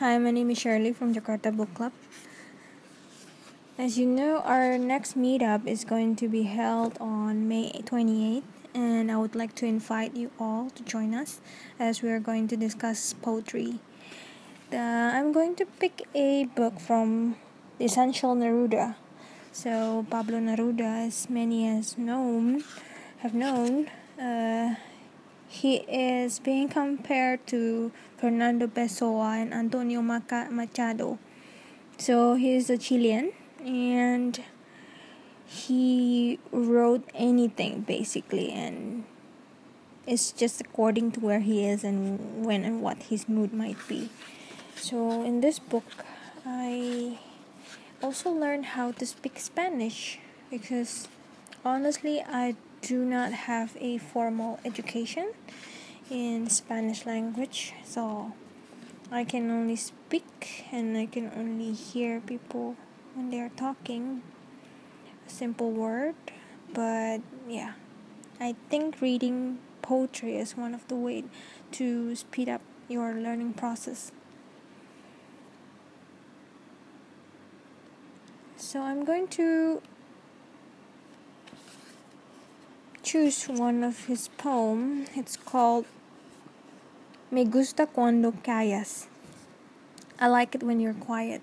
Hi, my name is Shirley from Jakarta Book Club. As you know, our next meetup is going to be held on May 28th, and I would like to invite you all to join us as we are going to discuss poetry. I'm going to pick a book from the Essential Neruda. So, Pablo Neruda, as many as known, have known, uh, he is being compared to Fernando Pessoa and Antonio Machado. So he's a Chilean and he wrote anything basically and it's just according to where he is and when and what his mood might be. So in this book I also learned how to speak Spanish because honestly I do not have a formal education in Spanish language, so I can only speak and I can only hear people when they are talking a simple word. But yeah, I think reading poetry is one of the way to speed up your learning process. So I'm going to choose one of his poem. It's called Me gusta cuando callas. I like it when you're quiet.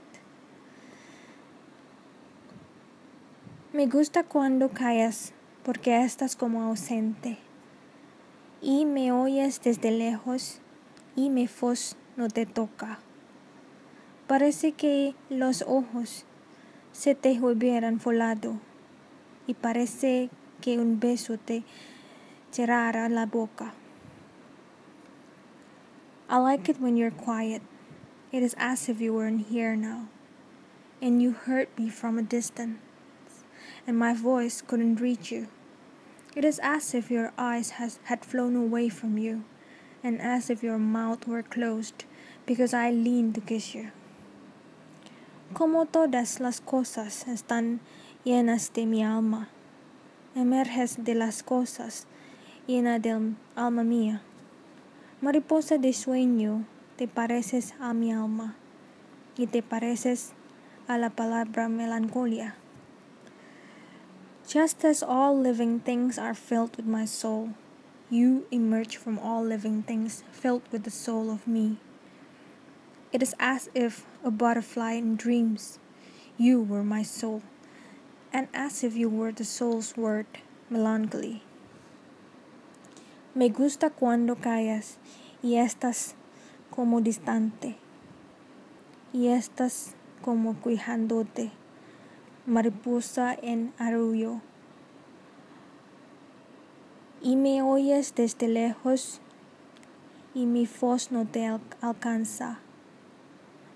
Me gusta cuando callas porque estás como ausente y me oyes desde lejos y mi voz no te toca. Parece que los ojos se te hubieran volado y parece que un beso te cerrara la boca. I like it when you're quiet. It is as if you were in here now, and you heard me from a distance, and my voice couldn't reach you. It is as if your eyes has, had flown away from you, and as if your mouth were closed because I leaned to kiss you. Como todas las cosas están llenas de mi alma emerges de las cosas, llena del alma mía. Mariposa de sueño, te pareces a mi alma y te pareces a la palabra melancolía. Just as all living things are filled with my soul, you emerge from all living things filled with the soul of me. It is as if a butterfly in dreams, you were my soul and as if you were the soul's word, melancholy. Me gusta cuando callas y estás como distante y estás como cuijándote, mariposa en arrullo. Y me oyes desde lejos y mi voz no te alcanza.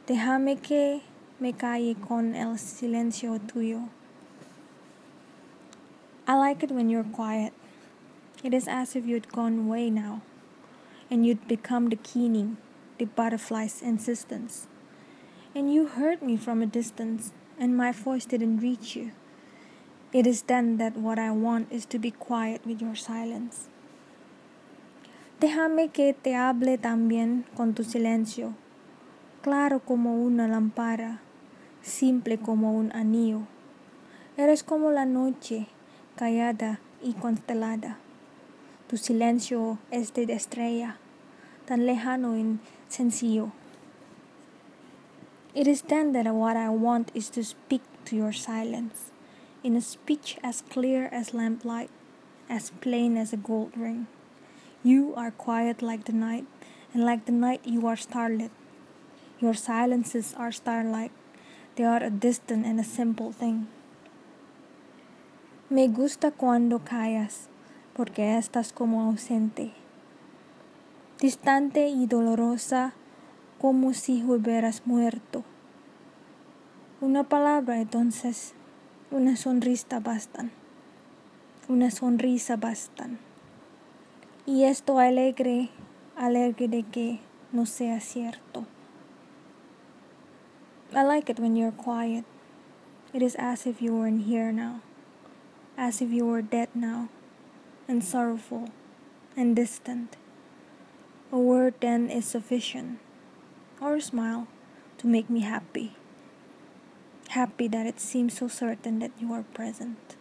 Déjame que me calle con el silencio tuyo. I like it when you're quiet. It is as if you'd gone away now, and you'd become the keening, the butterfly's insistence. And you heard me from a distance, and my voice didn't reach you. It is then that what I want is to be quiet with your silence. Déjame que te hable también con tu silencio, claro como una lámpara, simple como un anillo. Eres como la noche callada y constelada. Tu silencio es de estrella, tan lejano y sencillo. It is then that what I want is to speak to your silence, in a speech as clear as lamplight, as plain as a gold ring. You are quiet like the night, and like the night you are starlit. Your silences are starlight, they are a distant and a simple thing. Me gusta cuando callas, porque estás como ausente, distante y dolorosa, como si hubieras muerto. Una palabra entonces, una sonrisa bastan, una sonrisa bastan. Y esto alegre, alegre de que no sea cierto. I like it when you're quiet. It is as if you were in here now. As if you were dead now, and sorrowful, and distant. A word then is sufficient, or a smile, to make me happy. Happy that it seems so certain that you are present.